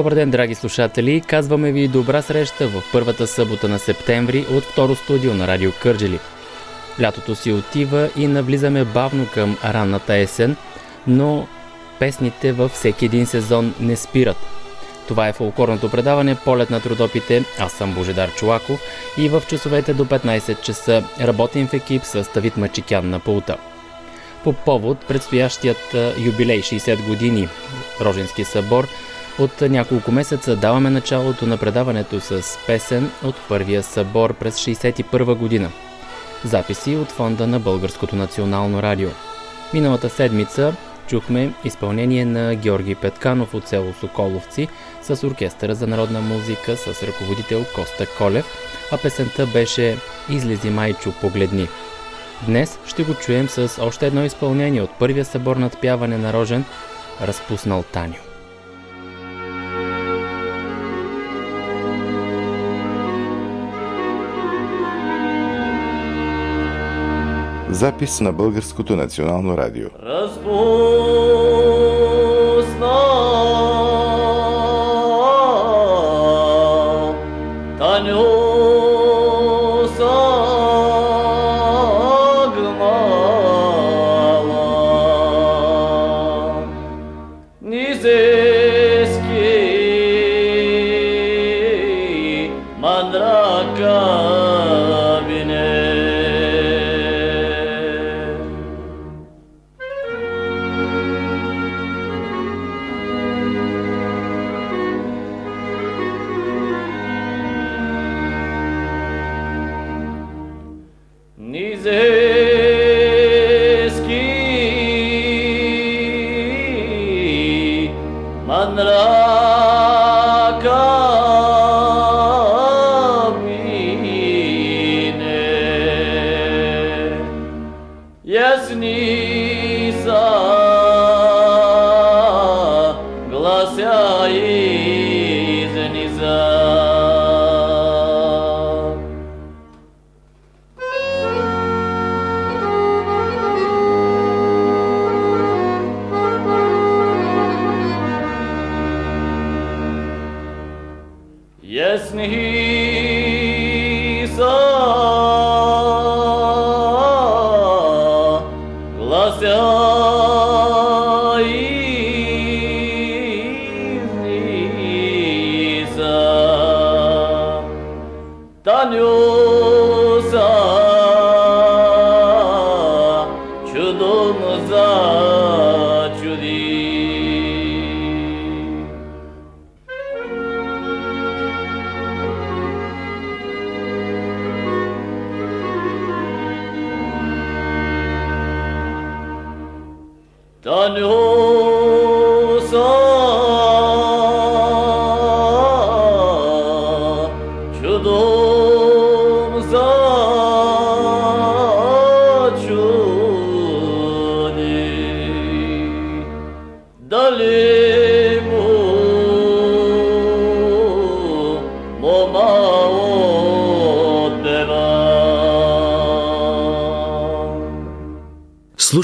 Добър ден, драги слушатели! Казваме ви добра среща в първата събота на септември от второ студио на Радио Кърджели. Лятото си отива и навлизаме бавно към ранната есен, но песните във всеки един сезон не спират. Това е фолклорното предаване Полет на трудопите. Аз съм Божедар Чулаков и в часовете до 15 часа работим в екип с Тавит Мачикян на пулта. По повод предстоящият юбилей 60 години Роженски събор – от няколко месеца даваме началото на предаването с песен от първия събор през 1961 година. Записи от фонда на Българското национално радио. Миналата седмица чухме изпълнение на Георги Петканов от село Соколовци с оркестъра за народна музика с ръководител Коста Колев, а песента беше Излези майчо, погледни. Днес ще го чуем с още едно изпълнение от първия събор надпяване на Рожен Разпуснал Таню. Запис на Българското национално радио.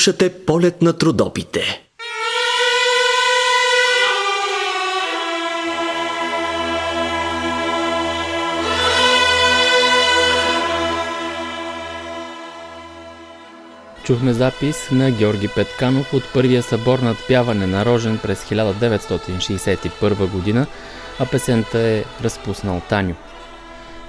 слушате полет на трудопите. Чухме запис на Георги Петканов от първия събор над пяване на Рожен през 1961 година, а песента е Разпуснал Таню.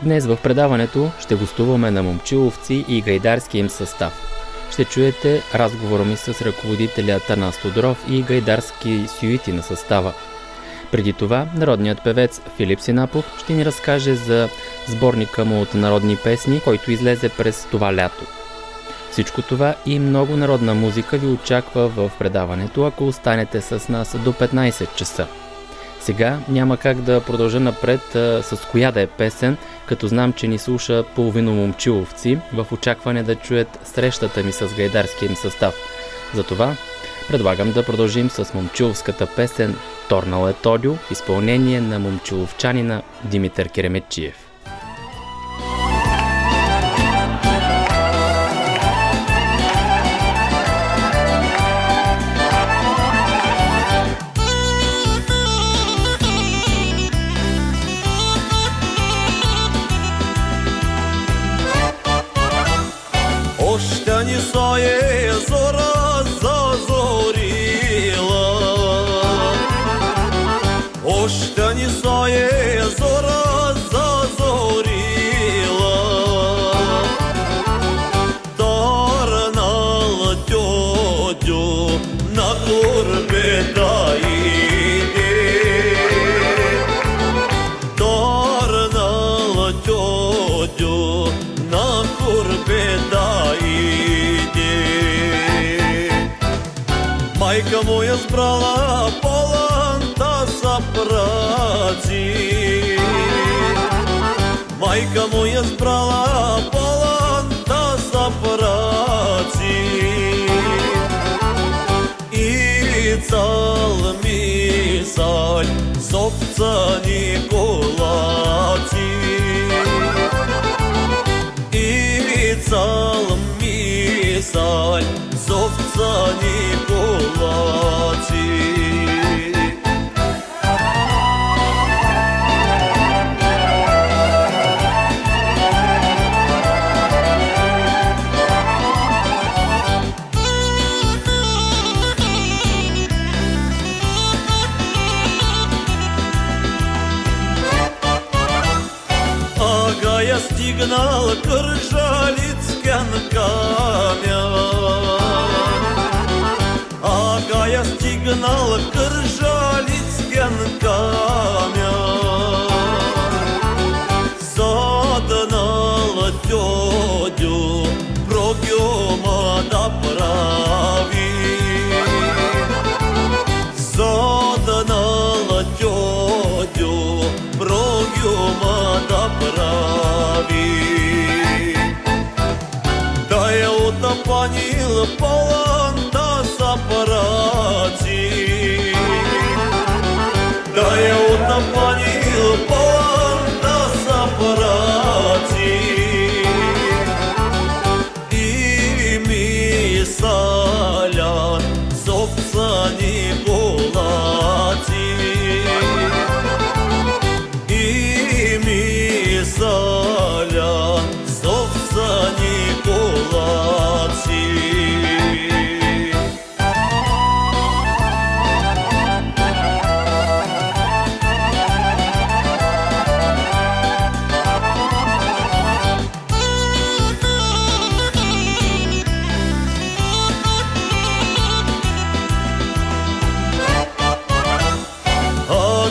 Днес в предаването ще гостуваме на момчиловци и гайдарски им състав – ще чуете разговора ми с ръководителя Танас Тодоров и гайдарски сюити на състава. Преди това народният певец Филип Синапов ще ни разкаже за сборника му от народни песни, който излезе през това лято. Всичко това и много народна музика ви очаква в предаването, ако останете с нас до 15 часа. Сега няма как да продължа напред а, с коя да е песен, като знам, че ни слуша половино момчиловци в очакване да чуят срещата ми с гайдарския им състав. Затова предлагам да продължим с момчиловската песен Торнал е Тодио изпълнение на момчиловчанина Димитър Кереметчиев. Майка моя збрала поланта за праці. І цал місаль совца Ніколаці. all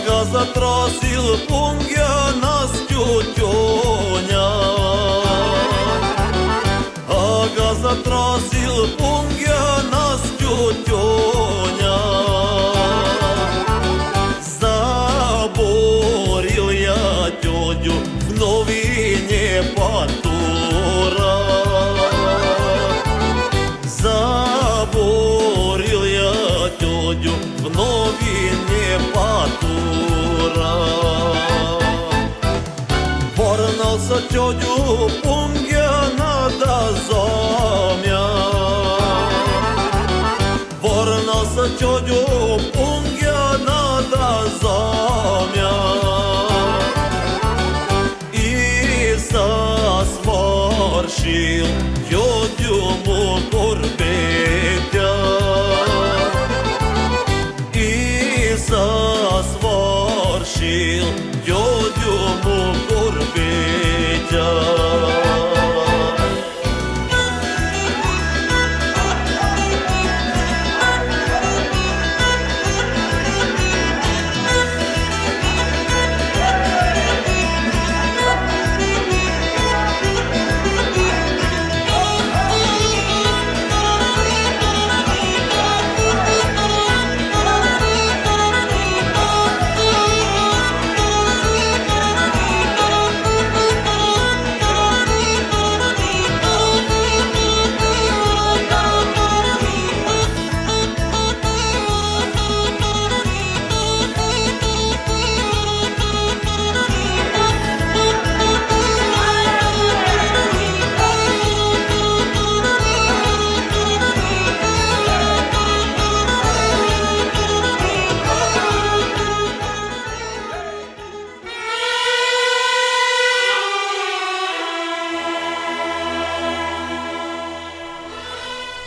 nga za trasil punha. Ворнался тетю пунгяна да зомя. Ворнался тетю пунгяна да зомя. И сосморщил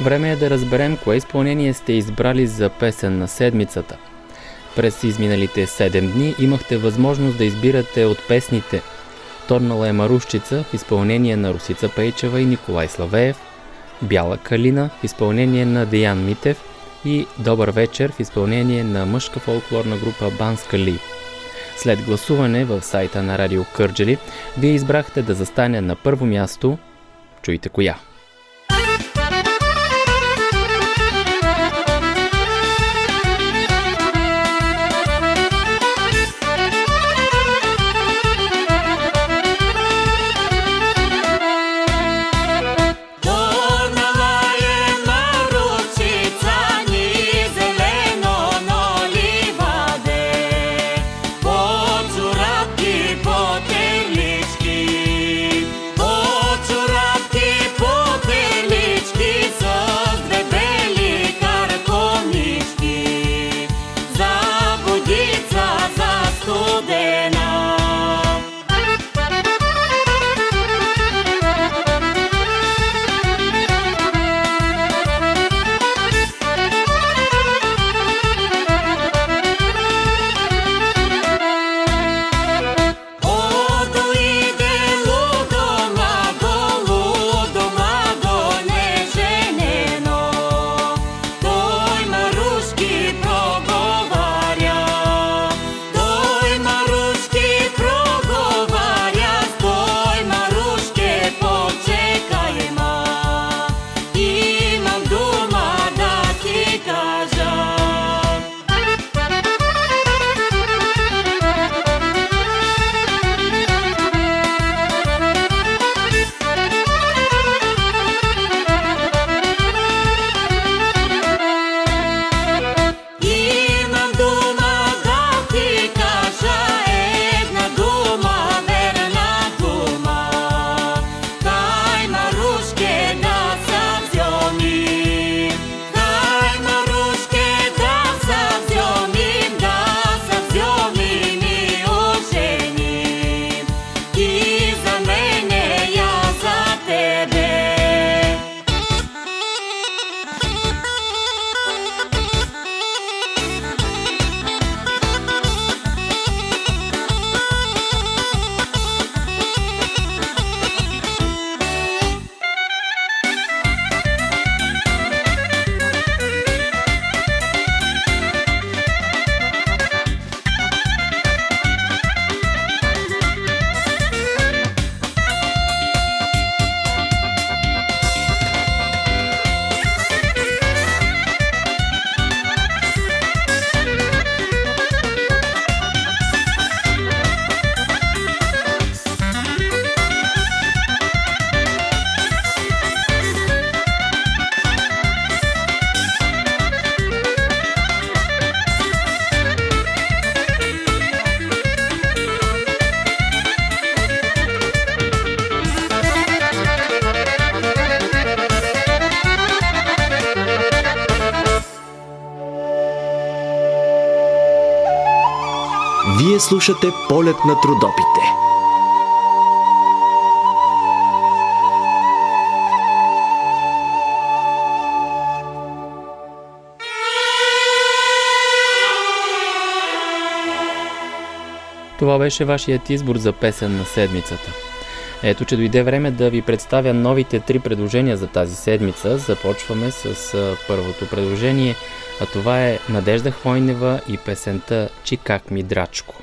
Време е да разберем кое изпълнение сте избрали за песен на седмицата. През изминалите 7 дни имахте възможност да избирате от песните Торнала е Марушчица в изпълнение на Русица Пейчева и Николай Славеев, Бяла калина в изпълнение на Деян Митев и Добър вечер в изпълнение на мъжка фолклорна група Банска Ли. След гласуване в сайта на Радио Кърджели, вие избрахте да застане на първо място. Чуйте коя. Слушате полет на трудопите. Това беше вашият избор за песен на седмицата. Ето, че дойде време да ви представя новите три предложения за тази седмица. Започваме с първото предложение, а това е Надежда Хвойнева и песента Чикак ми драчко.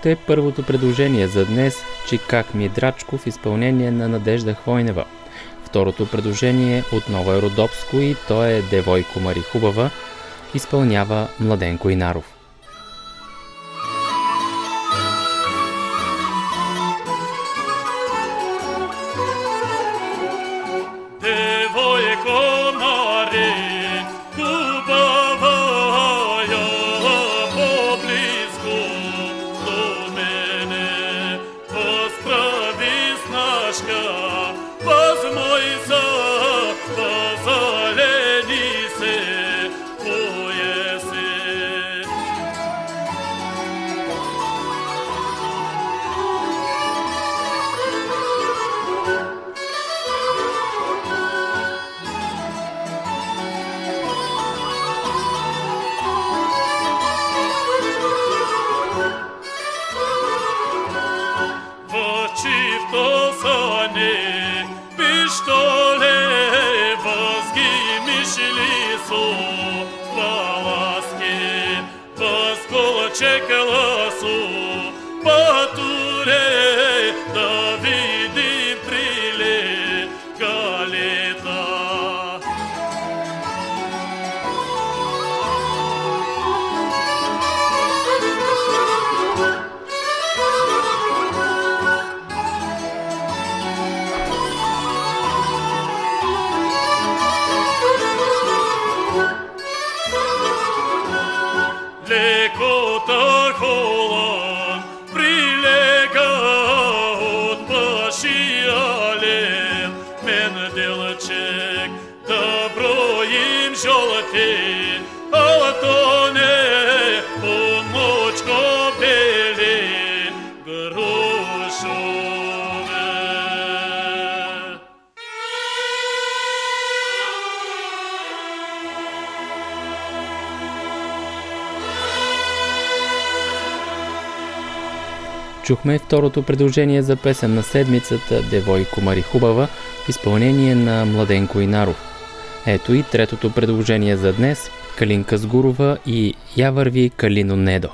Чухте първото предложение за днес Чикак ми е в изпълнение на Надежда Хвойнева. Второто предложение отново е родопско и то е Девойко Мари Хубава, изпълнява Младенко Инаров. Чухме второто предложение за песен на седмицата Девойко Мари Хубава изпълнение на Младенко Инаров. Ето и третото предложение за днес Калинка Сгурова и Я върви Калино Недо.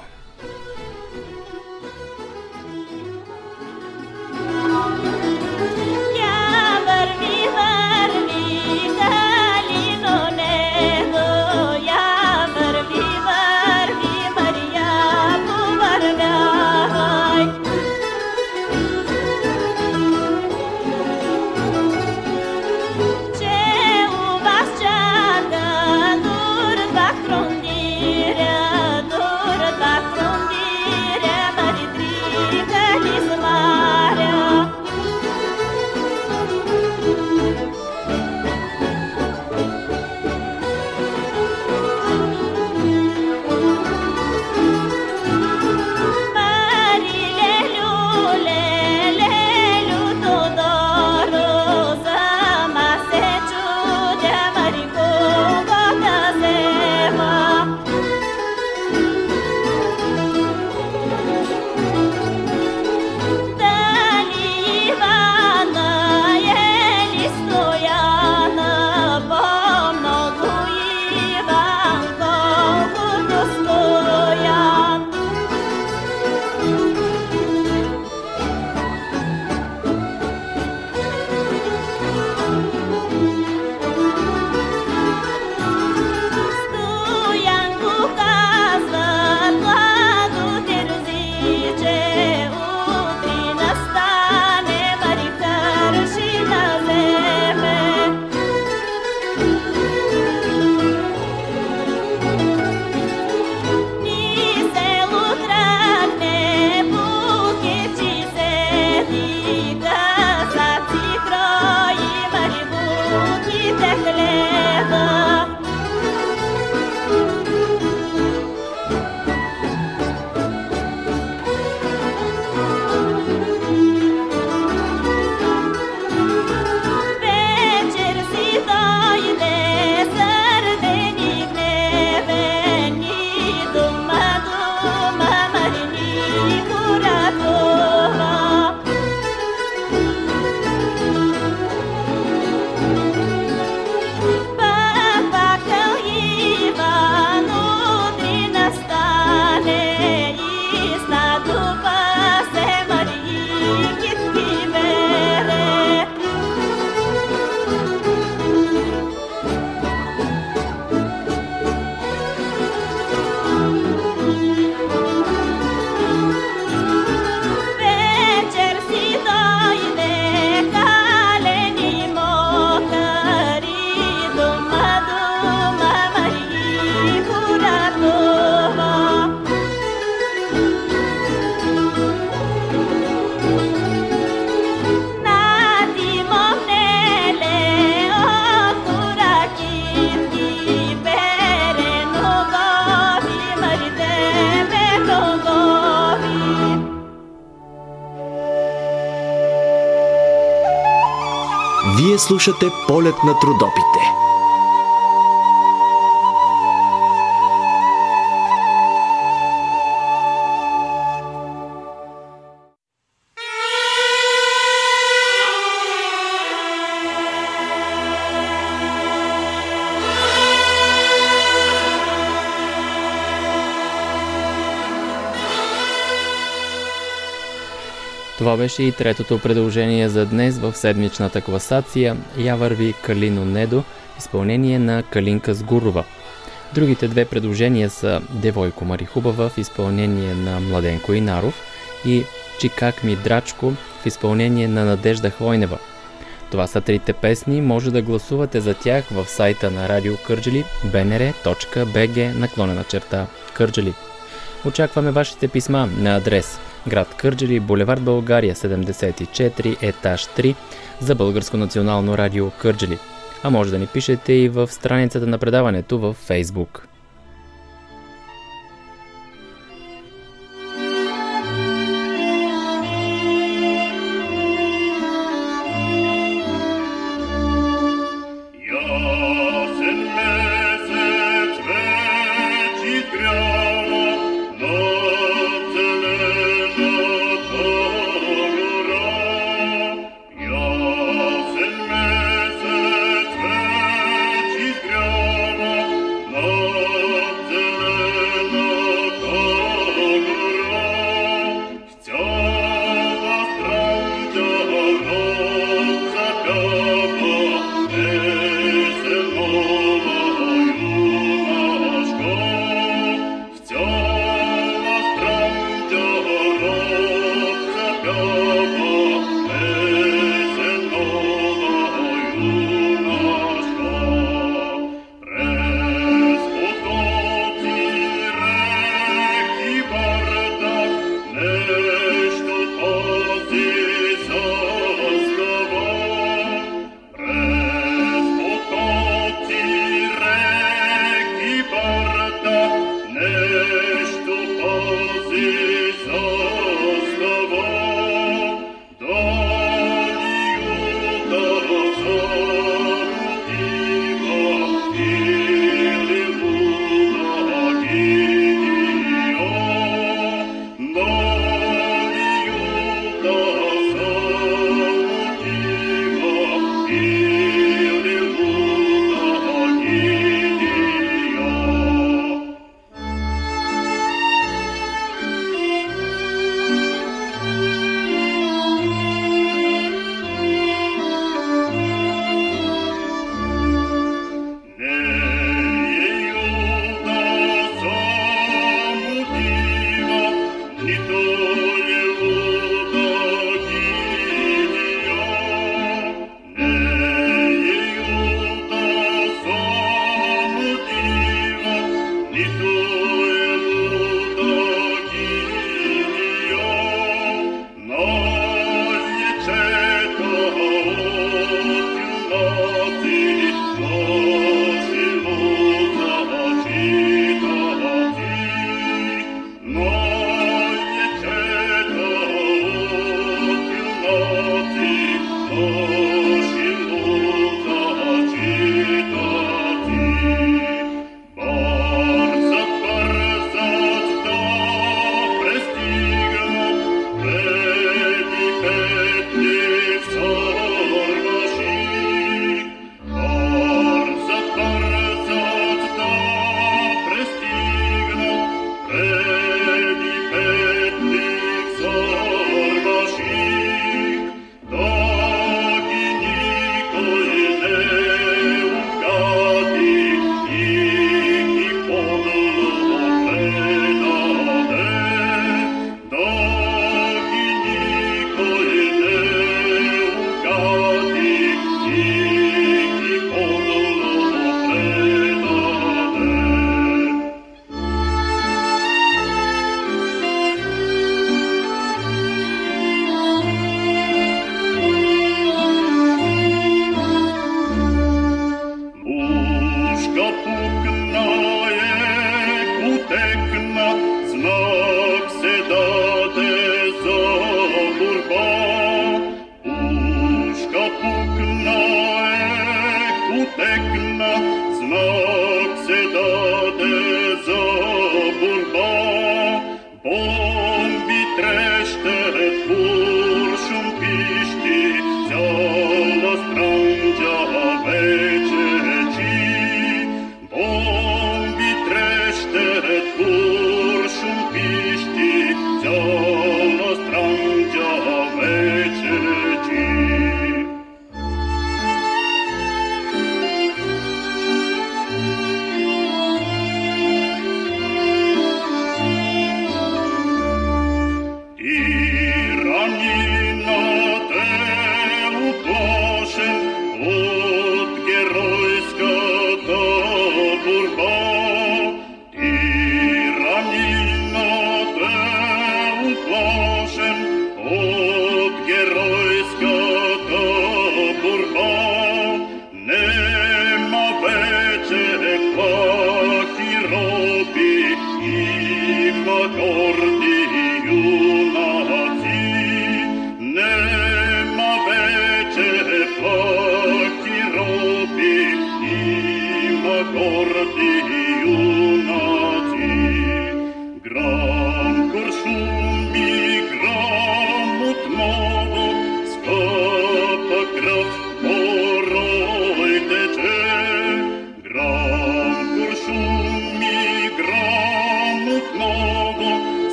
Слушате полет на трудопите. Беше и третото предложение за днес в седмичната класация. Я върви Калино Недо, изпълнение на Калинка Сгурова. Другите две предложения са Девойко Марихубава в изпълнение на Младенко Инаров и Чикак ми Драчко в изпълнение на Надежда Хвойнева. Това са трите песни, може да гласувате за тях в сайта на Радио Кърджели bnr.bg наклонена черта Кърджели. Очакваме вашите писма на адрес град Кърджели, булевард България 74, етаж 3 за Българско национално радио Кърджели. А може да ни пишете и в страницата на предаването в Фейсбук.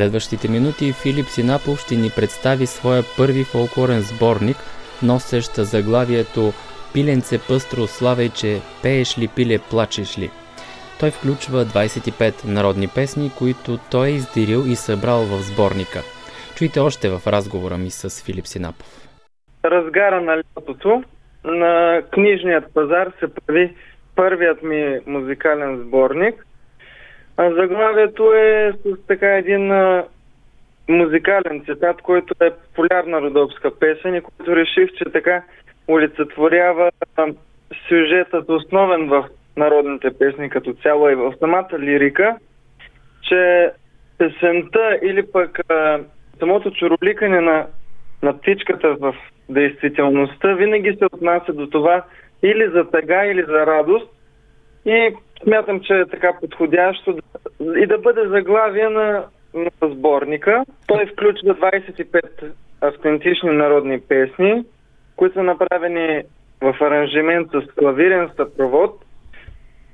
Следващите минути Филип Синапов ще ни представи своя първи фолклорен сборник, носещ заглавието Пиленце пъстро славейче, пееш ли пиле, плачеш ли. Той включва 25 народни песни, които той е издирил и събрал в сборника. Чуйте още в разговора ми с Филип Синапов. разгара на лятото на книжният пазар се появи първият ми музикален сборник. Заглавието е с така един а, музикален цитат, който е популярна родопска песен и който реших, че така олицетворява сюжетът основен в народните песни като цяло и в самата лирика, че песента или пък а, самото чуроликане на, на птичката в действителността винаги се отнася до това или за тъга, или за радост. И смятам, че е така подходящо и да бъде заглавие на, на сборника. Той включва 25 автентични народни песни, които са направени в аранжимент с клавирен съпровод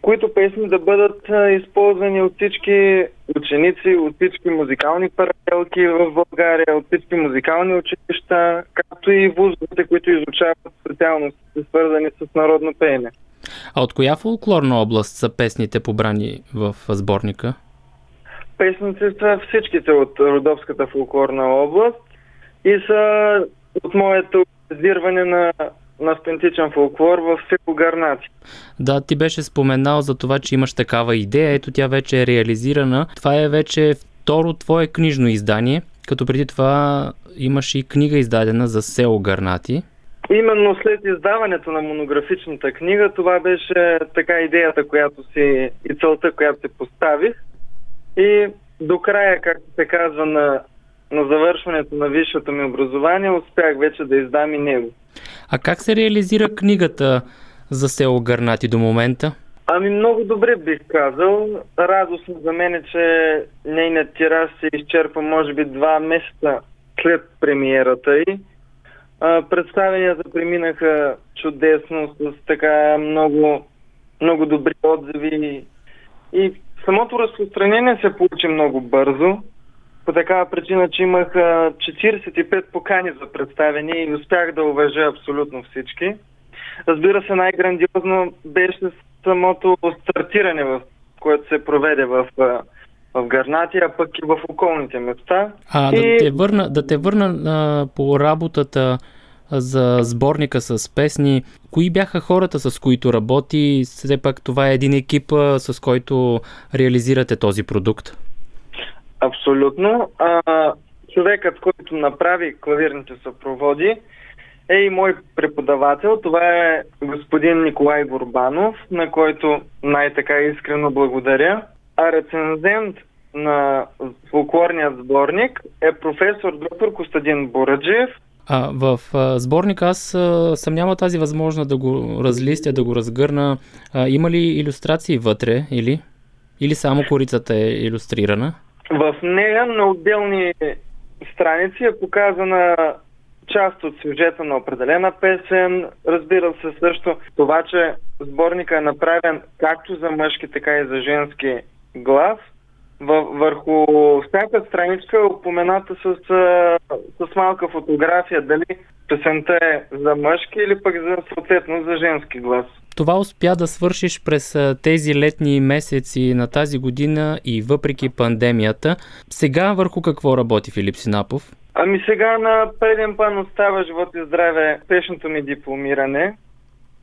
които песни да бъдат използвани от всички ученици, от всички музикални паралелки в България, от всички музикални училища, както и вузовете, които изучават специалности, свързани с народно пеене. А от коя фолклорна област са песните побрани в сборника? Песните са всичките от Родовската фолклорна област и са от моето издирване на на автентичен фолклор в село Гарнаци. Да, ти беше споменал за това, че имаш такава идея. Ето тя вече е реализирана. Това е вече второ твое книжно издание, като преди това имаш и книга издадена за село Гарнати. Именно след издаването на монографичната книга, това беше така идеята, която си и целта, която се поставих. И до края, както се казва, на, на завършването на висшето ми образование, успях вече да издам и него. А как се реализира книгата за село Гърнати до момента? Ами много добре бих казал. Радостно за мен е, че нейният тираж се изчерпа може би два месеца след премиерата й. Представенията преминаха чудесно, с така много, много добри отзиви. И самото разпространение се получи много бързо по такава причина, че имах 45 покани за представени и успях да уважа абсолютно всички. Разбира се, най-грандиозно беше самото стартиране, в което се проведе в, в Гарнати, а пък и в околните места. А, и... да те върна, да те върна а, по работата за сборника с песни. Кои бяха хората, с които работи? Все пак това е един екип, с който реализирате този продукт. Абсолютно. А, човекът, който направи клавирните съпроводи, е и мой преподавател. Това е господин Николай Горбанов, на който най-така искрено благодаря. А рецензент на фолклорният сборник е професор доктор Костадин Бораджиев. А, в а, сборник аз а, съм няма тази възможност да го разлистя, да го разгърна. А, има ли иллюстрации вътре или? Или само корицата е иллюстрирана? В нея на отделни страници е показана част от сюжета на определена песен. Разбира се също това, че сборника е направен както за мъжки, така и за женски глас. Върху всяка страничка е упомената с, с малка фотография, дали песента е за мъжки или пък за, съответно за женски глас. Това успя да свършиш през тези летни месеци на тази година и въпреки пандемията. Сега върху какво работи Филип Синапов? Ами сега на преден план остава живот и здраве спешното ми дипломиране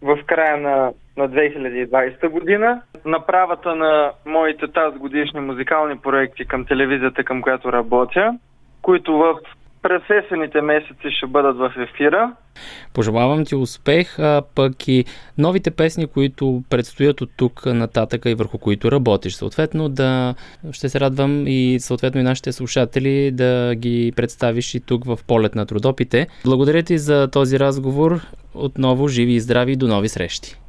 в края на, на 2020 година. Направата на моите тази годишни музикални проекти към телевизията, към която работя, които в през есените месеци ще бъдат в ефира. Пожелавам ти успех, а пък и новите песни, които предстоят от тук нататъка и върху които работиш. Съответно да ще се радвам и съответно и нашите слушатели да ги представиш и тук в полет на трудопите. Благодаря ти за този разговор. Отново живи и здрави до нови срещи.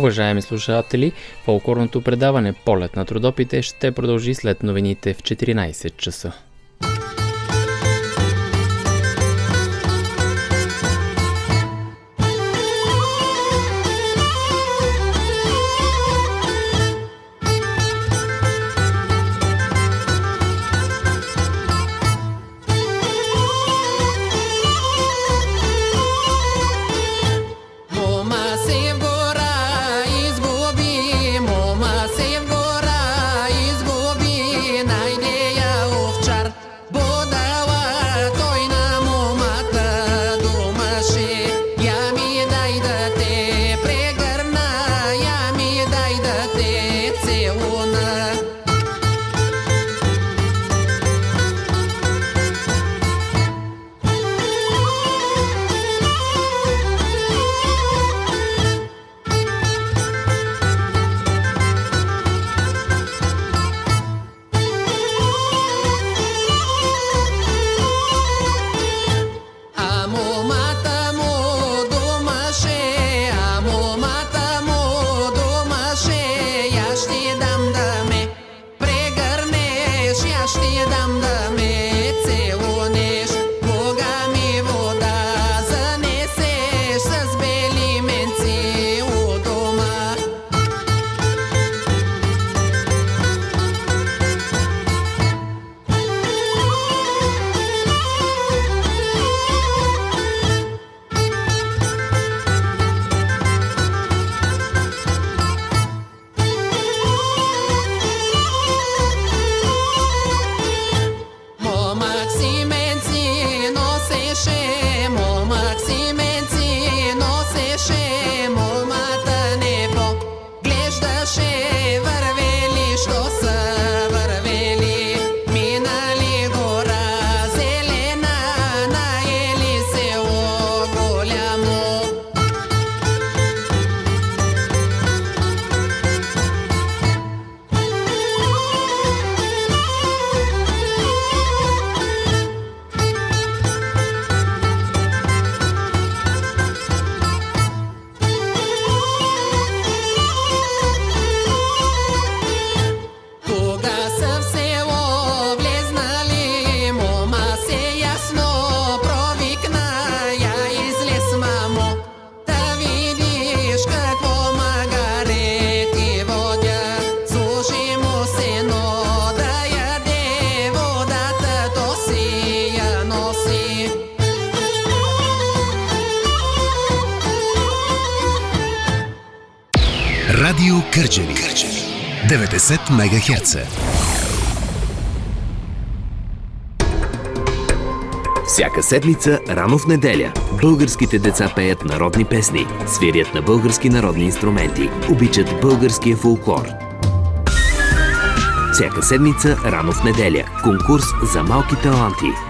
Уважаеми слушатели, фолклорното предаване Полет на трудопите ще продължи след новините в 14 часа. 90 МГц. Всяка седмица, рано в неделя, българските деца пеят народни песни, свирят на български народни инструменти, обичат българския фолклор. Всяка седмица, рано в неделя, конкурс за малки таланти –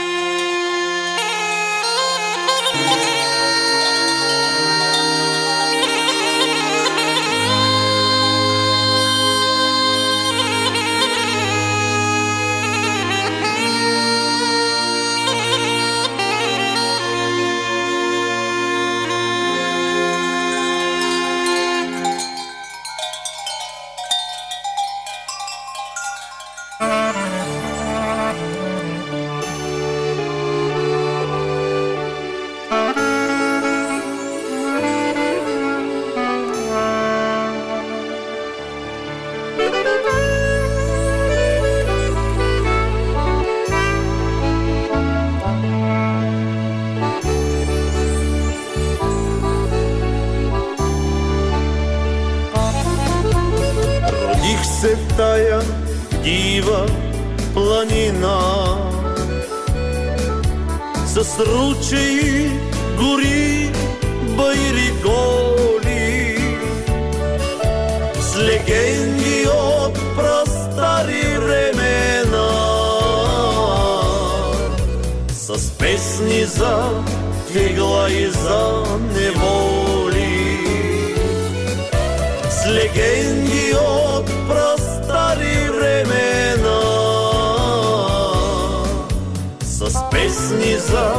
С песни за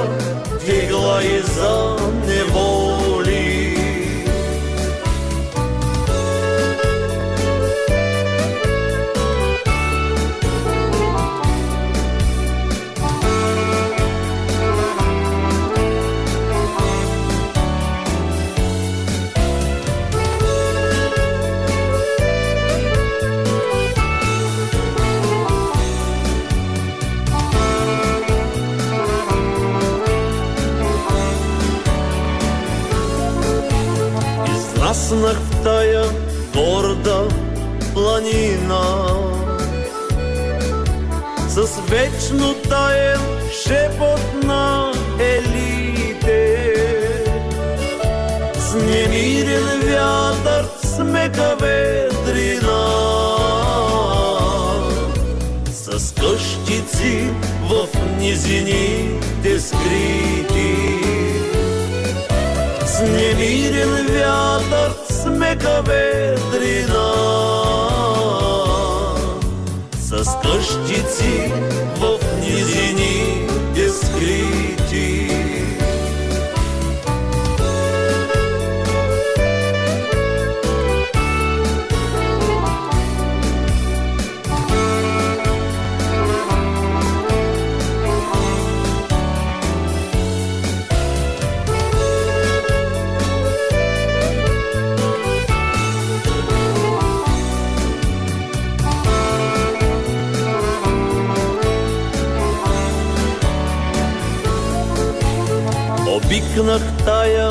тегла и за неволи. С вечно таен шепот на елите. С немирен вятър, с мека ветрина. С къщици в низините скрити. С немирен вятър, с мека ветрина, с тая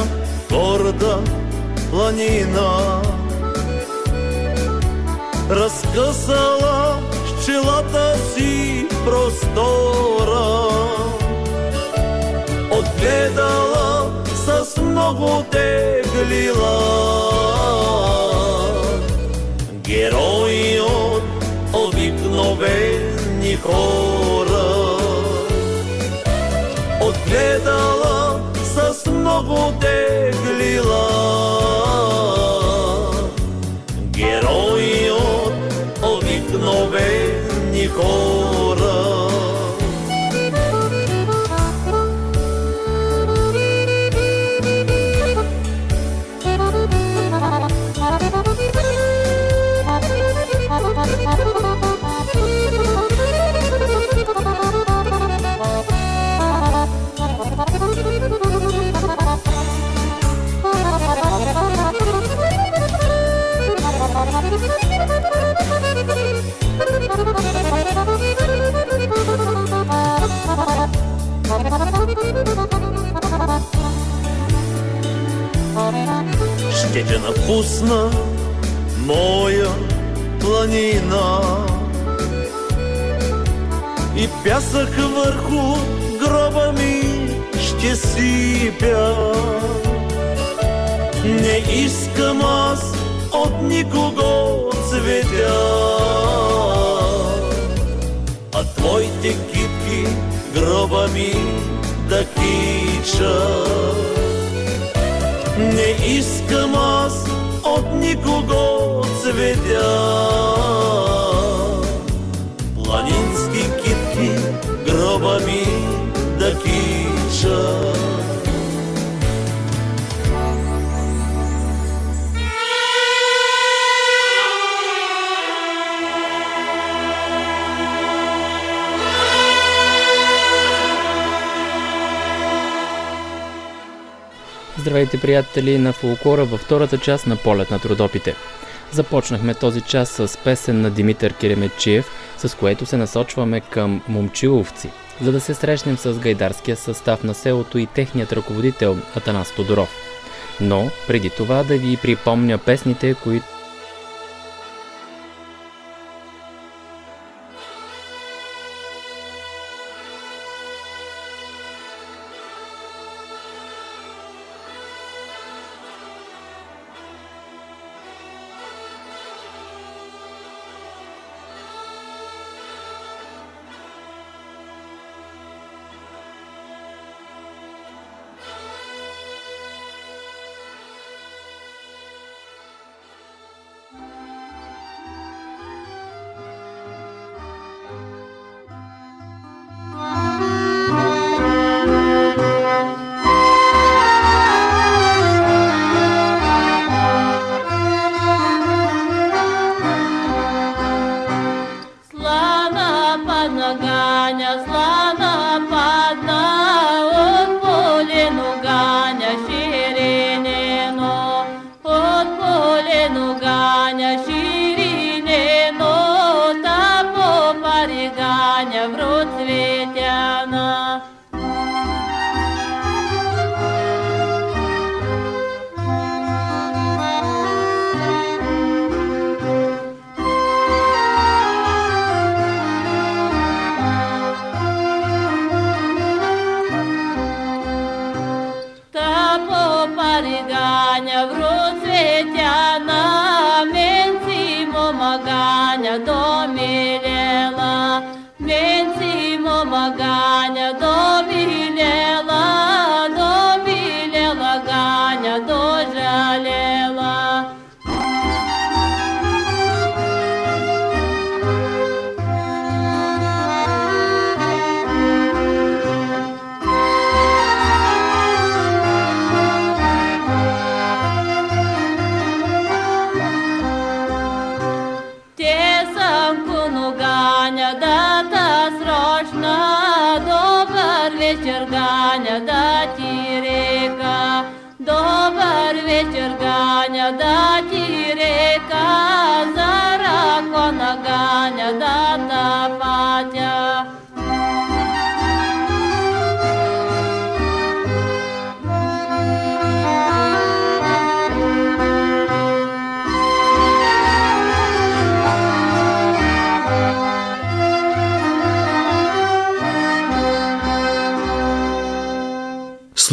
горда планина Разкъсала с челата си простора. Отгледала с много теглила Герои от обикновени хора. Отгледала с много теглила Герои Ще те напусна, моя планина. И пясък върху гроба ми ще сипя. Не искам аз от никого цветя. А твоите китки гроба ми да кичат не искам аз от никого цветя. Планински китки гроба ми да кича. Здравейте, приятели на фолклора във втората част на Полет на трудопите. Започнахме този час с песен на Димитър Керемечиев, с което се насочваме към Момчиловци, за да се срещнем с гайдарския състав на селото и техният ръководител Атанас Тодоров. Но преди това да ви припомня песните, които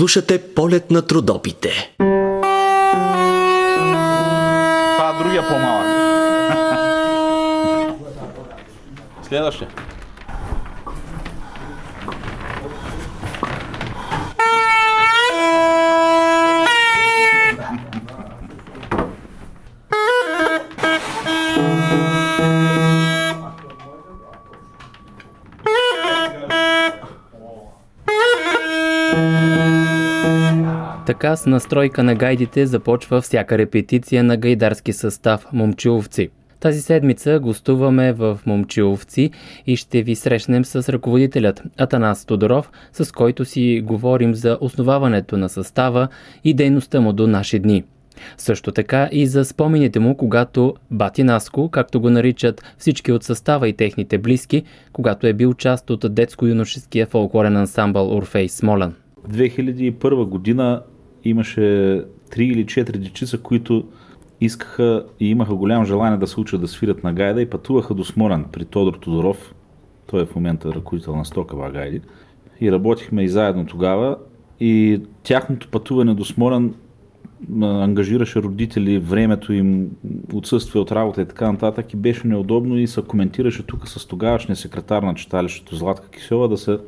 Слушате полет на трудопите. Това е другия по-малък. Следващия. Така с настройка на гайдите започва всяка репетиция на гайдарски състав Момчиловци. Тази седмица гостуваме в Момчиловци и ще ви срещнем с ръководителят Атанас Тодоров, с който си говорим за основаването на състава и дейността му до наши дни. Също така и за спомените му, когато Бати Наско, както го наричат всички от състава и техните близки, когато е бил част от детско-юношеския фолклорен ансамбъл Орфей Смолян. 2001 година имаше 3 или 4 дечица, които искаха и имаха голямо желание да се учат да свирят на гайда и пътуваха до Сморан при Тодор Тодоров. Той е в момента ръководител на Стокава гайди. И работихме и заедно тогава. И тяхното пътуване до Сморан ангажираше родители, времето им, отсъствие от работа и така нататък и беше неудобно и се коментираше тук с тогавашния секретар на читалището Златка Кисева да се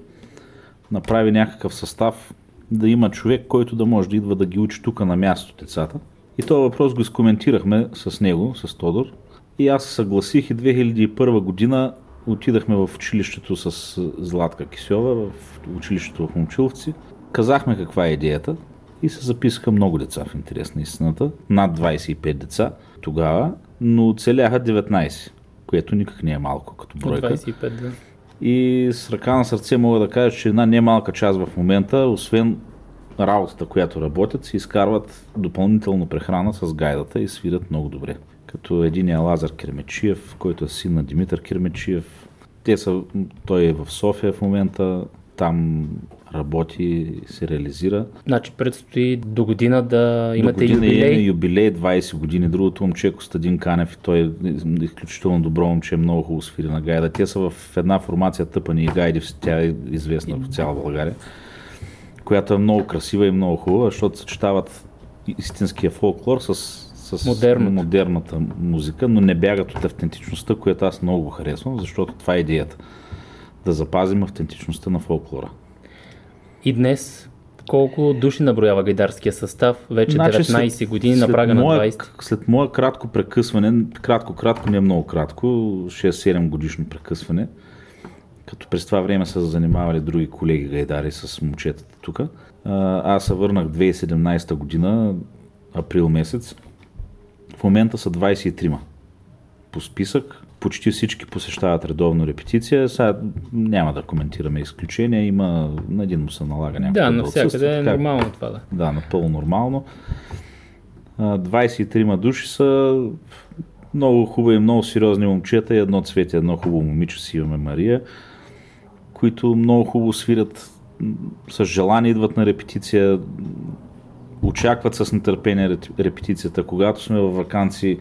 направи някакъв състав, да има човек, който да може да идва да ги учи тук на място децата. И този въпрос го изкоментирахме с него, с Тодор. И аз съгласих и 2001 година отидахме в училището с Златка Кисьова, в училището в Момчиловци. Казахме каква е идеята и се записаха много деца в интерес на истината. Над 25 деца тогава, но оцеляха 19, което никак не е малко като бройка. 25, да. И с ръка на сърце мога да кажа, че една немалка част в момента, освен работата, която работят, си изкарват допълнително прехрана с гайдата и свират много добре. Като един е Лазар Кермечиев, който е син на Димитър Кермечиев. Те са, той е в София в момента, там работи се реализира. Значи предстои до година да имате до година юбилей. Имаме юбилей 20 години. Другото момче е Костадин Канев той е изключително добро момче, много хубаво свири на гайда. Те са в една формация Тъпани и гайди, тя е известна в цяла България, която е много красива и много хубава, защото съчетават истинския фолклор с, с Модерното. модерната музика, но не бягат от автентичността, която аз много го харесвам, защото това е идеята. Да запазим автентичността на фолклора. И днес колко души наброява гайдарския състав? Вече 19 години на прага на моя, 20. След мое кратко прекъсване, кратко-кратко, не е много кратко, 6-7 годишно прекъсване, като през това време са занимавали други колеги гайдари с момчетата тук. Аз се върнах 2017 година, април месец. В момента са 23 по списък почти всички посещават редовно репетиция. Сега няма да коментираме изключения, има на един му се налага някакво Да, навсякъде е така- нормално това да. Да, напълно нормално. А, 23 души са много хубави, много сериозни момчета и едно цвете, едно хубаво момиче си имаме Мария, които много хубаво свирят, с желание идват на репетиция, очакват с нетърпение репетицията. Когато сме във вакансии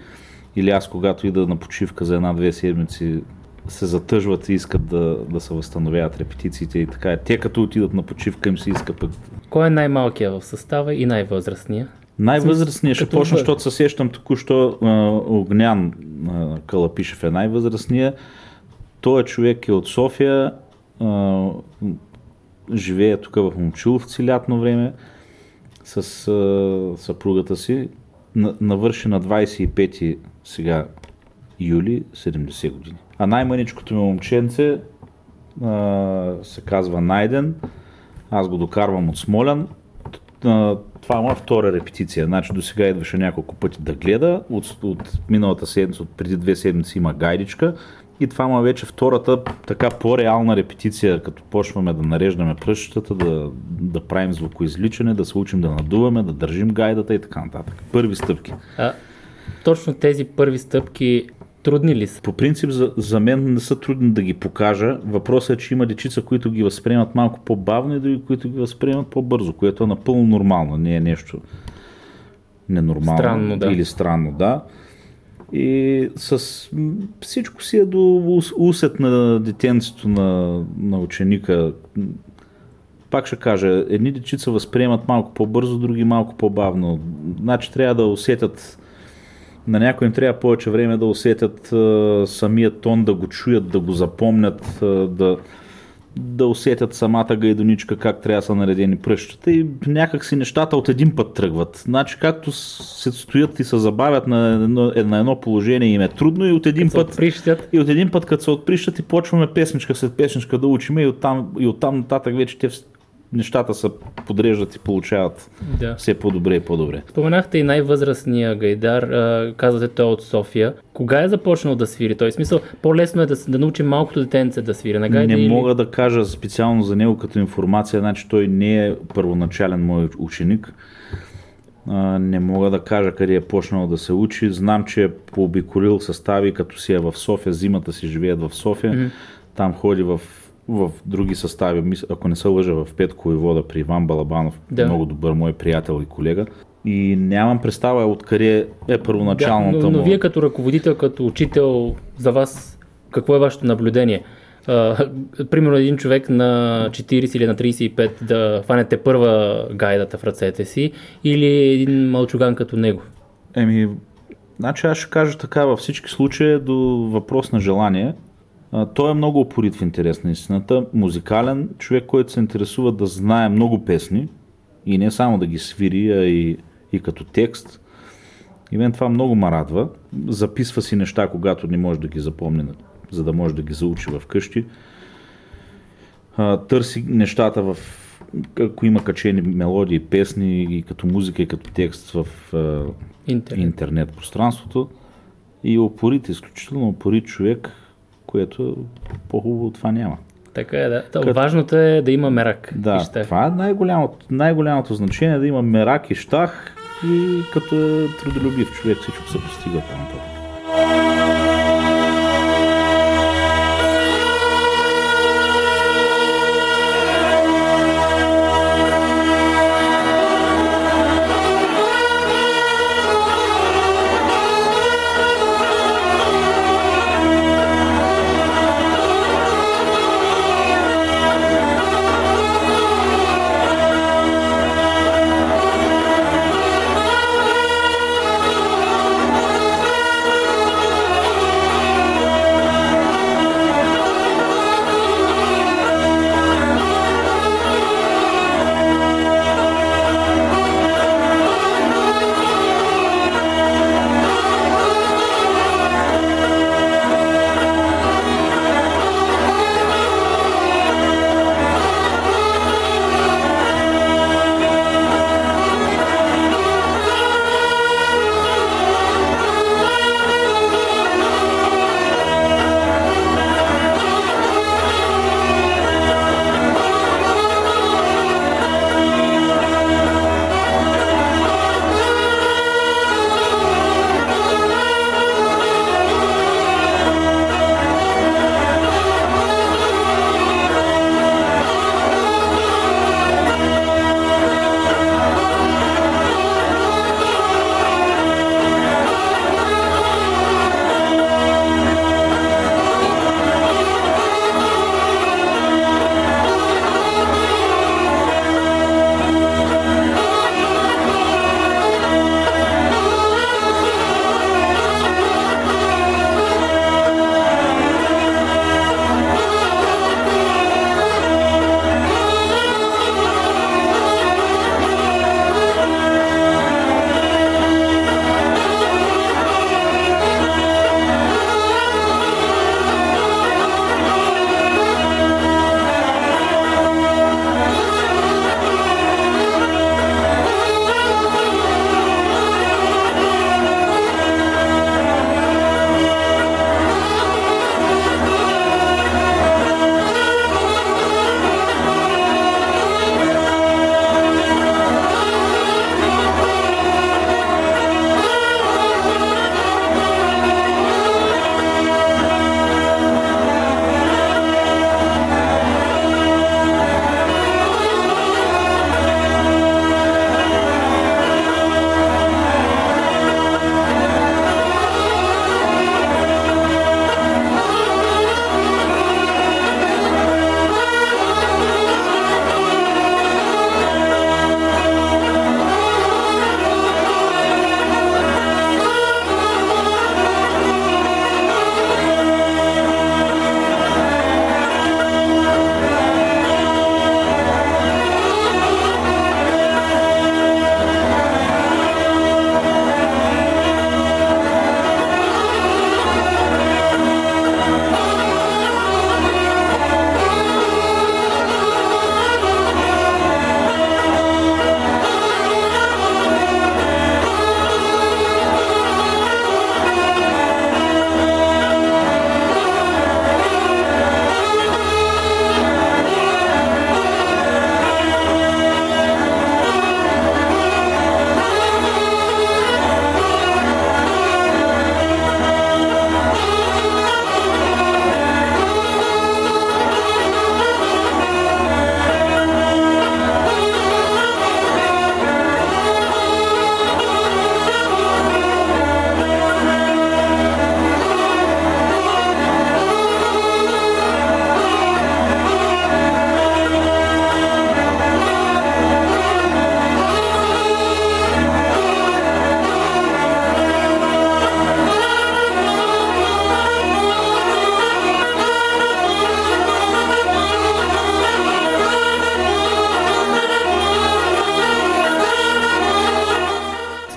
или аз когато ида на почивка за една-две седмици, се затъжват и искат да, да се възстановяват репетициите и така. Те като отидат на почивка им се иска пък Кой е най-малкият в състава и най-възрастният? най-възрастният ще почна, защото се сещам току-що Огнян Калапишев е най-възрастният. Той е човек е от София, а, живее тук в Момчиловци лятно време с а, съпругата си. На, навърши на 25 сега юли 70 години. А най-мъничкото ми момченце а, се казва Найден. Аз го докарвам от Смолян. Това е моя втора репетиция. Значи до сега идваше няколко пъти да гледа. От, от миналата седмица, от преди две седмици има гайдичка. И това му е вече втората така по-реална репетиция, като почваме да нареждаме пръщата, да, да правим звукоизличане, да се учим да надуваме, да държим гайдата и така нататък. Първи стъпки. А, точно тези първи стъпки трудни ли са? По принцип за, за мен не са трудни да ги покажа. Въпросът е, че има дечица, които ги възприемат малко по-бавно и други, които ги възприемат по-бързо, което е напълно нормално, не е нещо ненормално Странно, да. или странно, да. И с всичко си е до ус- усет на детенцето на, на ученика. Пак ще кажа, едни дечица възприемат малко по-бързо, други малко по-бавно. Значи трябва да усетят на някой им трябва повече време да усетят а, самия тон, да го чуят, да го запомнят, а, да, да усетят самата гайдоничка, как трябва да са наредени пръщата и някак си нещата от един път тръгват. Значи както се стоят и се забавят на едно, на едно положение им е трудно и от един Се път и от един път, като се отприщат и почваме песничка след песничка да учиме и оттам, и оттам нататък вече те нещата се подреждат и получават Да. все по-добре и по-добре. Споменахте и най-възрастния гайдар, казвате той е от София. Кога е започнал да свири? Той в смисъл, по-лесно е да, да научи малкото детенце да свири. На гайда не или... мога да кажа специално за него като информация, значи той не е първоначален мой ученик. Не мога да кажа къде е почнал да се учи. Знам, че е пообиколил състави, като си е в София, зимата си живеят в София. Мгм. Там ходи в, в други състави, ако не се лъжа, в Петко и Вода при Иван Балабанов, Да. много добър мой приятел и колега. И нямам представа откъде е първоначалната да, но, но му... вие като ръководител, като учител, за вас какво е вашето наблюдение? А, примерно един човек на 40 или на 35 да хванете първа гайдата в ръцете си или един мълчуган като него? Еми, значи аз ще кажа така, във всички случаи е до въпрос на желание. А, той е много упорит в интерес на истината. Музикален, човек, който се интересува да знае много песни и не само да ги свири, а и, и като текст. И мен това много ме радва. Записва си неща, когато не може да ги запомни, за да може да ги заучи в къщи. А, търси нещата в ако има качени мелодии, песни и като музика и като текст в а, Интернет. интернет пространството и опорит, изключително опорит човек, което по-хубаво от това няма. Така е, да. Като- Важното е да има мерак. Да, и щах. това е най-голямото, най-голямото значение да има мерак и щах и като е трудолюбив човек всичко се постига по-нататък.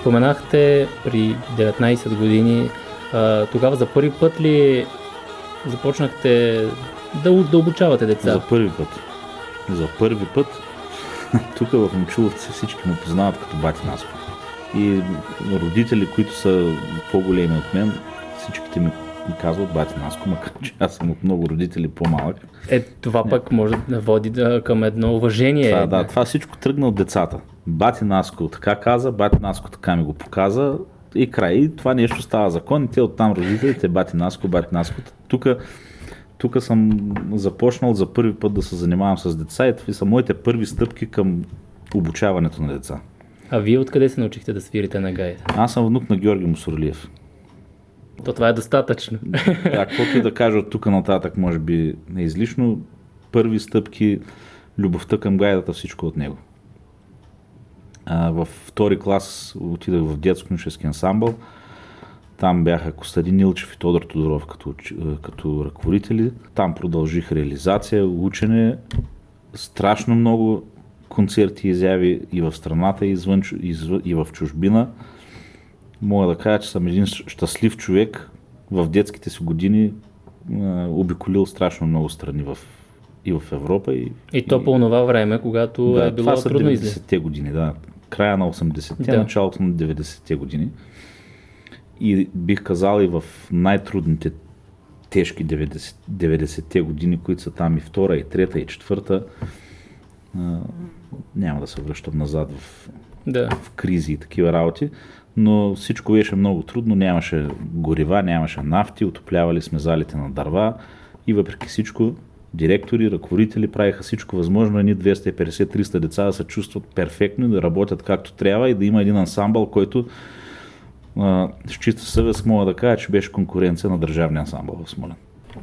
Споменахте при 19 години, тогава за първи път ли започнахте да, да обучавате деца? За първи път. За първи път. Тук в Момчиловци всички му познават като бати Наско. И родители, които са по-големи от мен, всичките ми ми казват бати Наско, макар че аз съм от много родители по-малък. Е, това пък може да води да, към едно уважение. Това, да, това всичко тръгна от децата. Бати Наско така каза, бати Наско така ми го показа и край. И това нещо става закон и те оттам родителите, бати Наско, бати Наско. Тук тук съм започнал за първи път да се занимавам с деца и това са моите първи стъпки към обучаването на деца. А вие откъде се научихте да свирите на гайда? Аз съм внук на Георги Мусорлиев. То това е достатъчно. Да, каквото и да кажа от тук нататък, може би не е излишно. Първи стъпки, любовта към гайдата, всичко от него. А, във втори клас отидах в детско-нишески ансамбъл. Там бяха Костадин Нилчев и Тодор Тодоров като, като ръководители. Там продължих реализация, учене, страшно много концерти изяви и в страната, и, извън, и в чужбина. Мога да кажа, че съм един щастлив човек. В детските си години обиколил страшно много страни в, и в Европа. И, и то по това време, когато да, е било това трудно са 90-те години, да. Края на 80-те, да. началото на 90-те години и бих казал и в най-трудните тежки 90, 90-те години, които са там и втора, и трета, и четвърта, а, няма да се връщам назад в, да. в кризи и такива работи, но всичко беше много трудно, нямаше горива, нямаше нафти, отоплявали сме залите на дърва и въпреки всичко директори, ръководители правиха всичко възможно, едни 250-300 деца да се чувстват перфектно, да работят както трябва и да има един ансамбъл, който с чиста съвест мога да кажа, че беше конкуренция на държавния ансамбъл в Смолен.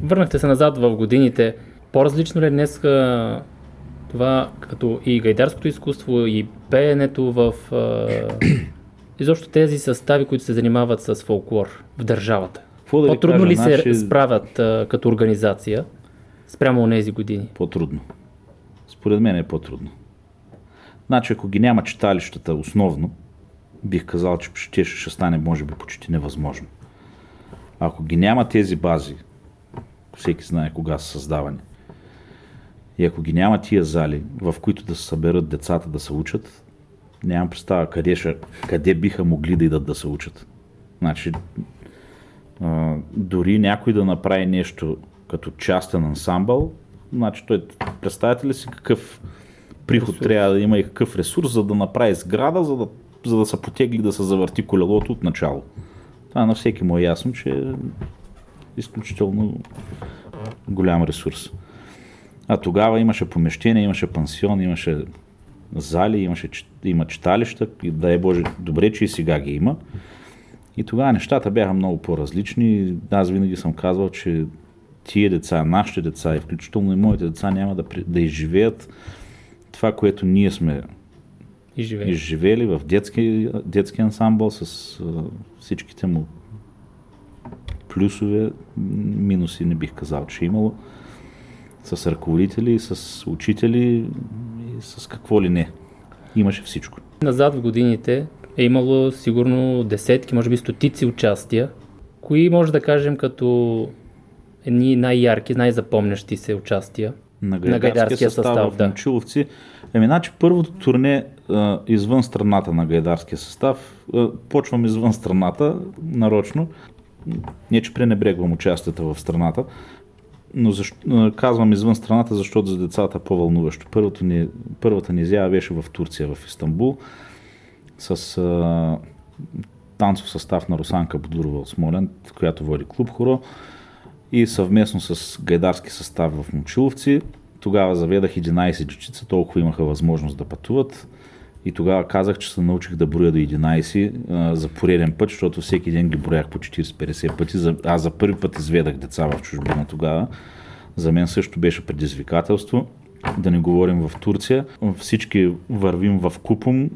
Върнахте се назад в годините. По-различно ли е днес това, като и гайдарското изкуство, и пеенето в изобщо тези състави, които се занимават с фолклор в държавата? Да По-трудно ли се наши... справят а, като организация спрямо тези години? По-трудно. Според мен е по-трудно. Значи, ако ги няма читалищата основно, бих казал, че ще, ще стане може би почти невъзможно. Ако ги няма тези бази, всеки знае кога са създавани, и ако ги няма тия зали, в които да се съберат децата да се учат, нямам представа къде, ще, къде биха могли да идат да се учат. Значи, а, дори някой да направи нещо като частен ансамбъл, значи той, представете ли си какъв приход ресурс. трябва да има и какъв ресурс, за да направи сграда, за да за да се потегли да се завърти колелото от начало. Това на всеки му е ясно, че е изключително голям ресурс. А тогава имаше помещение, имаше пансион, имаше зали, имаше, има читалища, и дай Боже, добре, че и сега ги има. И тогава нещата бяха много по-различни. Аз винаги съм казвал, че тия деца, нашите деца и включително и моите деца няма да, да изживеят това, което ние сме изживели, изживели в детски, детски ансамбъл с а, всичките му плюсове, минуси не бих казал, че е имало, с ръководители, с учители и с какво ли не. Имаше всичко. Назад в годините е имало сигурно десетки, може би стотици участия. Кои може да кажем като едни най-ярки, най-запомнящи се участия на гайдарския, на гайдарския състав, състав в да. Еми, значи първото турне а, извън страната на гайдарския състав, а, почвам извън страната, нарочно, не че пренебрегвам участията в страната, но защо, казвам извън страната, защото за децата е по-вълнуващо. Първата ни, първата ни изява беше в Турция, в Истанбул, с а, танцов състав на Русанка Будурова от Смолен, която води клуб хоро и съвместно с гайдарски състав в Мочиловци тогава заведах 11 дечица, толкова имаха възможност да пътуват. И тогава казах, че се научих да броя до 11 а, за пореден път, защото всеки ден ги броях по 40-50 пъти. Аз за първи път изведах деца в чужбина тогава. За мен също беше предизвикателство. Да не говорим в Турция. Всички вървим в Купум,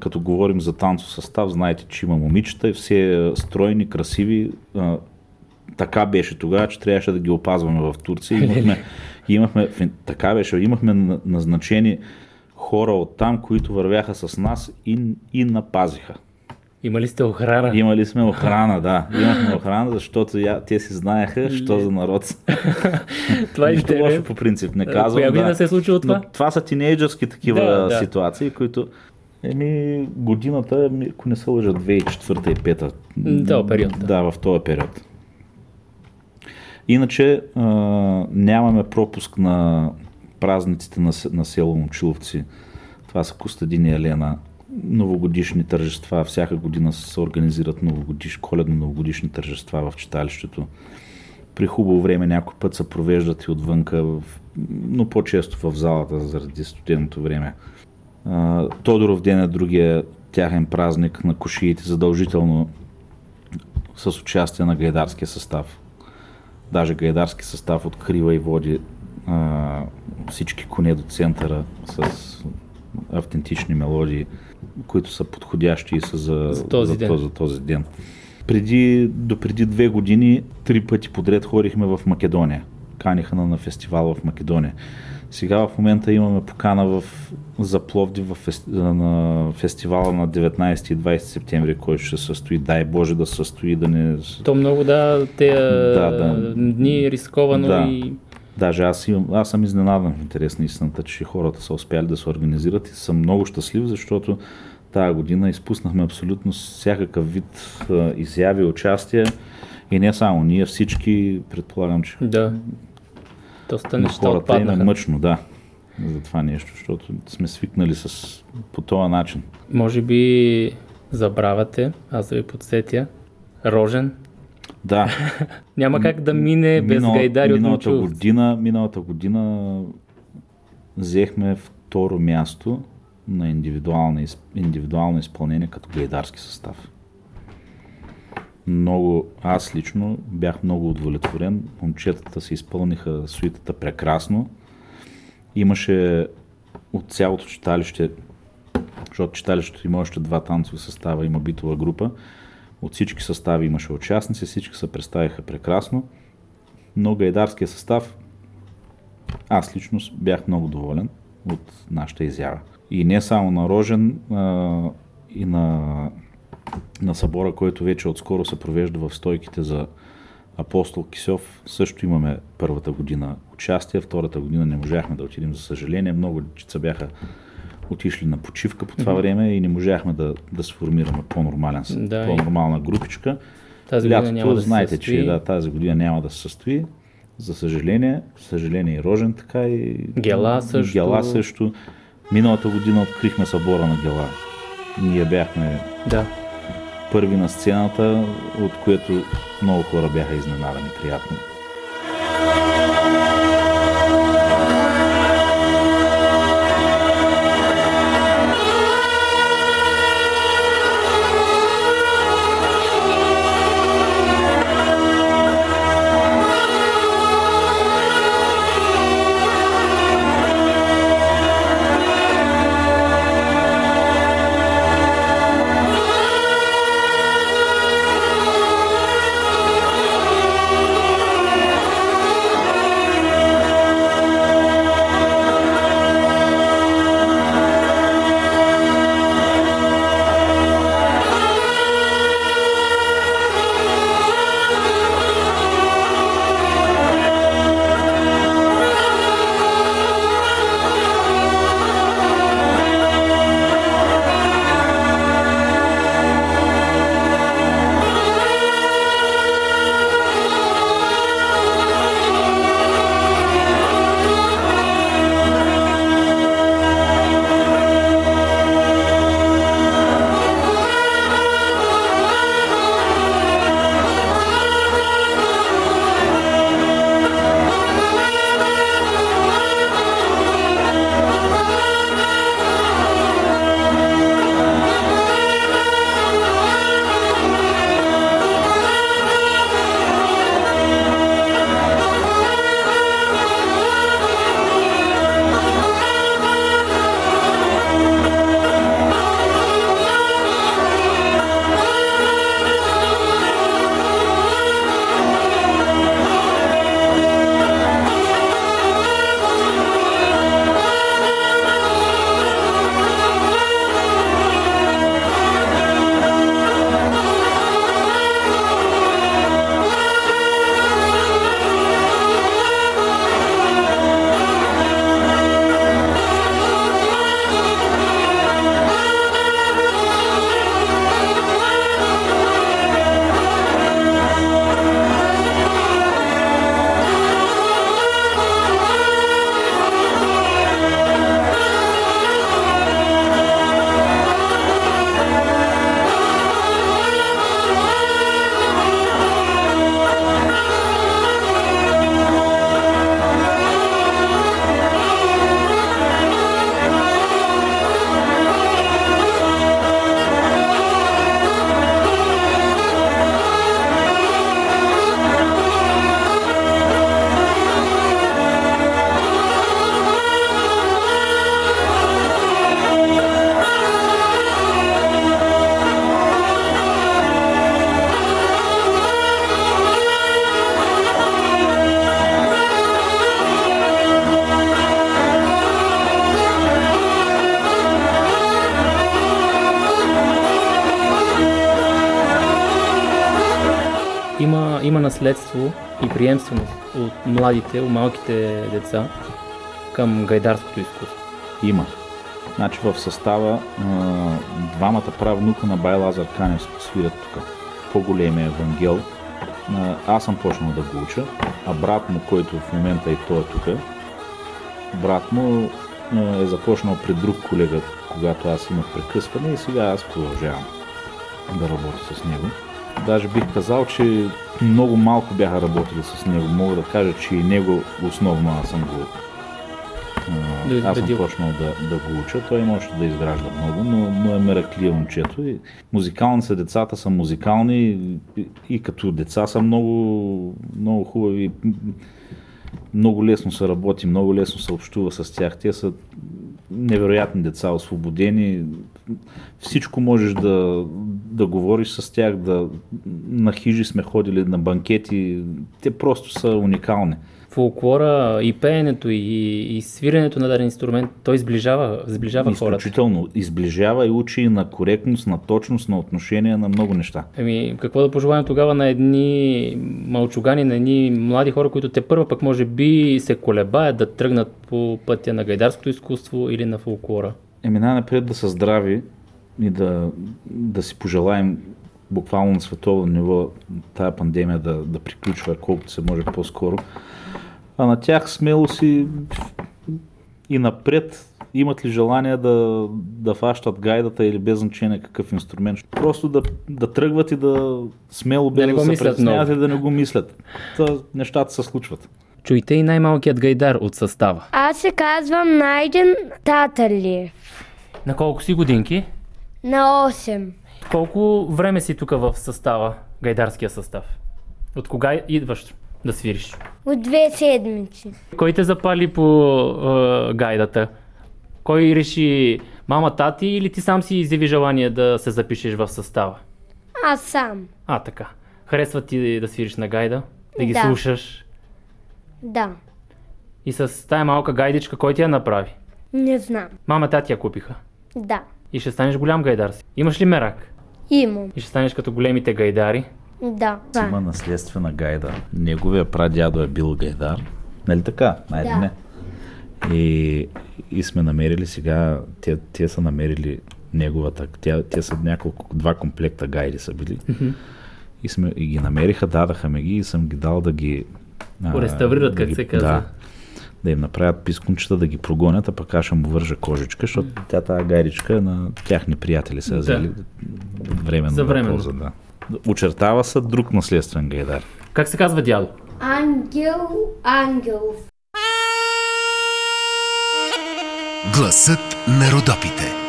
като говорим за танцов състав, знаете, че има момичета и все стройни, красиви. Така беше тогава, че трябваше да ги опазваме в Турция. Имахме имахме, така беше, имахме назначени хора от там, които вървяха с нас и, и напазиха. Имали сте охрана? Имали сме охрана, да. Имахме охрана, защото я, те си знаеха, що за народ това е Нищо лошо по принцип, не казвам. Коя година да. се е случило това? Но това са тинейджърски такива Да, да. ситуации, които Еми, годината, ако не се лъжа, 2004 и 2005. М, този период, да. Да, в този период. Иначе а, нямаме пропуск на празниците на, на село Момчиловци. Това са Костадин и Елена. Новогодишни тържества. Всяка година се организират новогодиш, коледно-новогодишни тържества в читалището. При хубаво време някой път се провеждат и отвънка, но по-често в залата заради студеното време. Тодоров ден е другия тяхен празник на кошиите, задължително с участие на гайдарския състав. Даже гайдарски състав открива и води а, всички коне до центъра с автентични мелодии, които са подходящи и са за, За този за, ден. този, за този ден. Преди, до преди две години три пъти подред ходихме в Македония. Каниха на, на фестивал в Македония. Сега в момента имаме покана в, за Пловдив в фест, на фестивала на 19 и 20 септември, който ще се състои. Дай Боже да състои, да не... То много да, те Да, да. дни рисковано Да. и Даже аз, имам, аз съм изненадан в интерес на истината, че хората са успяли да се организират и съм много щастлив, защото тази година изпуснахме абсолютно всякакъв вид а, изяви, участия и не само ние, всички, предполагам, че да. Доста на неща хората им е отпаднаха. мъчно, да, за това нещо, защото сме свикнали с, по този начин. Може би забравяте, аз да ви подсетя. Рожен. Да, Няма как да мине без Минал- гайдари от миналата година, миналата година взехме второ място на индивидуално, индивидуално изпълнение като гайдарски състав. Много, аз лично бях много удовлетворен. Момчетата се изпълниха суитата прекрасно. Имаше от цялото читалище, защото читалището има още два танцови състава, има битова група. От всички състави имаше участници, всички се представиха прекрасно. Но гайдарския състав, аз лично бях много доволен от нашата изява. И не само на Рожен, а, и на, на събора, който вече отскоро се провежда в стойките за Апостол Кисьов, също имаме първата година участие, втората година не можахме да отидем, за съжаление. Много дечица бяха отишли на почивка по това време и не можахме да, да сформираме по-нормален, Да, по-нормална групичка. Тази Лятото, няма да знаете, че да, тази година няма да се състои. За съжаление, съжаление и Рожен така и... Гела също. Гела също. Миналата година открихме събора на Гела. Ние бяхме Да. първи на сцената, от което много хора бяха изненадани приятно. Наследство и приемственост от младите, от малките деца към гайдарското изкуство? Има. Значи в състава а, двамата правнука на Бай Лазар Канев свират тук. По-големия Евангел. Аз съм почнал да го уча, а брат му, който в момента и той е тук, брат му е започнал при друг колега, когато аз имах прекъсване и сега аз продължавам да работя с него. Даже бих казал, че много малко бяха работили с него. Мога да кажа, че и него основно аз съм го Да аз съм почнал да, да го уча. Той може да изгражда много, но, но е мераклия момчето. И музикални са децата, са музикални и, и като деца са много, много хубави. Много лесно се работи, много лесно се общува с тях. Те са невероятни деца, освободени. Всичко можеш да, да говориш с тях, да на хижи сме ходили, на банкети. Те просто са уникални. Фолклора и пеенето и, и свиренето на даден инструмент, той сближава, сближава хората. Изключително. Изближава и учи на коректност, на точност, на отношение на много неща. Ами, какво да пожелаем тогава на едни малчугани, на едни млади хора, които те първа пък може би се колебаят да тръгнат по пътя на гайдарското изкуство или на фолклора? Еми най-напред да са здрави и да, да си пожелаем буквално на световно ниво тая пандемия да, да приключва колкото се може по-скоро. А на тях смело си и напред имат ли желание да, да фащат гайдата или без значение какъв инструмент. Просто да, да тръгват и да смело без Да не да, се притесняват и да не го мислят. Та, нещата се случват. Чуйте и най-малкият гайдар от състава. Аз се казвам Найден Таталиев. На колко си годинки? На 8. Колко време си тук в състава, гайдарския състав? От кога идваш да свириш? От две седмици. Кой те запали по е, гайдата? Кой реши мама, тати или ти сам си изяви желание да се запишеш в състава? Аз сам. А, така. Харесва ти да свириш на гайда? Да ги Да. слушаш? Да. И с тая малка гайдичка кой ти я направи? Не знам. Мама, тати я купиха. Да. И ще станеш голям гайдар си. Имаш ли мерак? Имам. И ще станеш като големите гайдари. Да. Има наследствена гайда. Неговия прадядо е бил гайдар. Нали така? Айде Да. не. И, и сме намерили сега, те, те са намерили неговата, тя, те са няколко, два комплекта гайди са били. И, сме, и ги намериха, дадаха ме ги и съм ги дал да ги... Реставрират, да как ги- се казва. Да, да им направят пискунчета, да ги прогонят, а пък аз ще му вържа кожичка, защото тя тази гайдичка е на тяхни приятели са я Да. взели временно. За на временно. полза, да. Очертава се друг наследствен гайдар. Как се казва дядо? Ангел Ангелов. Гласът на Родопите.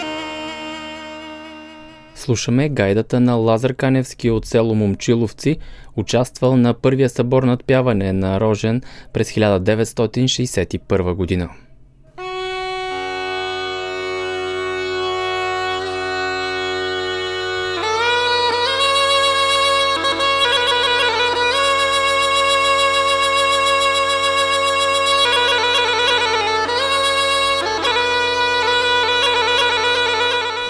Слушаме гайдата на Лазар Каневски от село Момчиловци, участвал на първия събор над пяване на Рожен през 1961 година.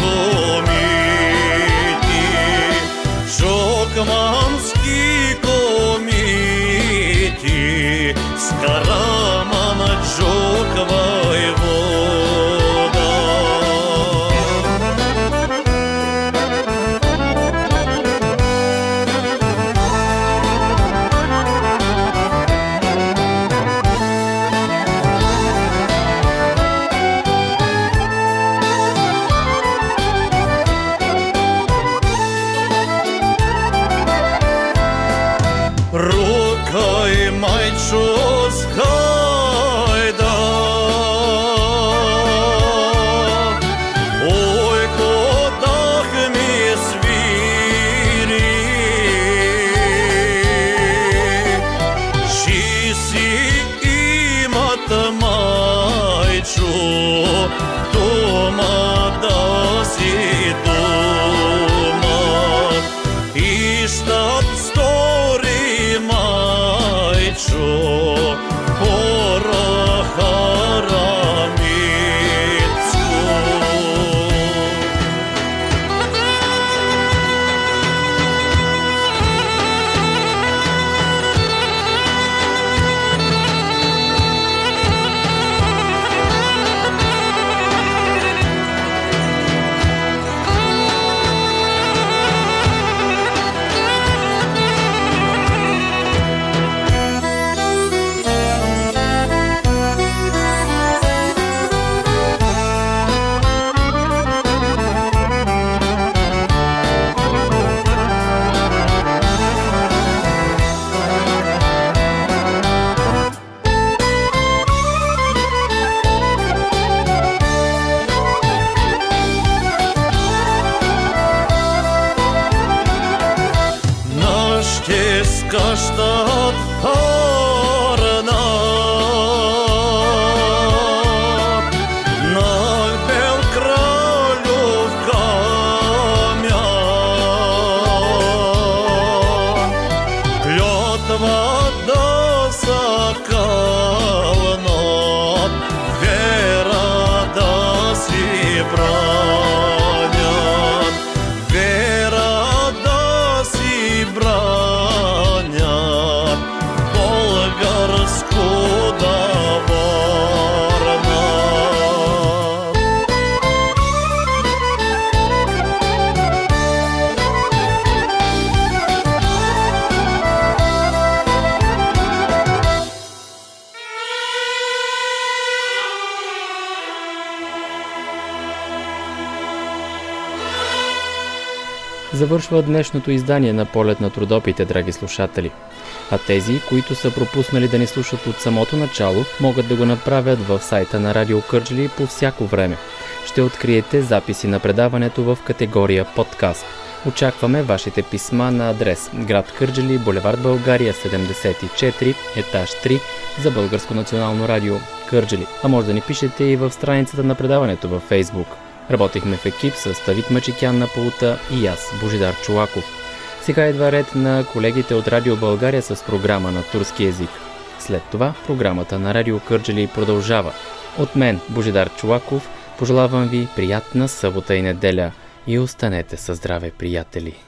Oh. Завършва днешното издание на полет на трудопите, драги слушатели. А тези, които са пропуснали да ни слушат от самото начало, могат да го направят в сайта на Радио Кърджили по всяко време. Ще откриете записи на предаването в категория подкаст. Очакваме вашите писма на адрес град Кърджали, булевард България 74, етаж 3 за Българско национално радио Кърджали. А може да ни пишете и в страницата на предаването във Facebook. Работихме в екип с Тавит Мачикян на Полута и аз, Божидар Чулаков. Сега идва ред на колегите от Радио България с програма на турски язик. След това програмата на Радио Кърджали продължава. От мен, Божидар Чулаков, пожелавам ви приятна събота и неделя и останете със здраве, приятели!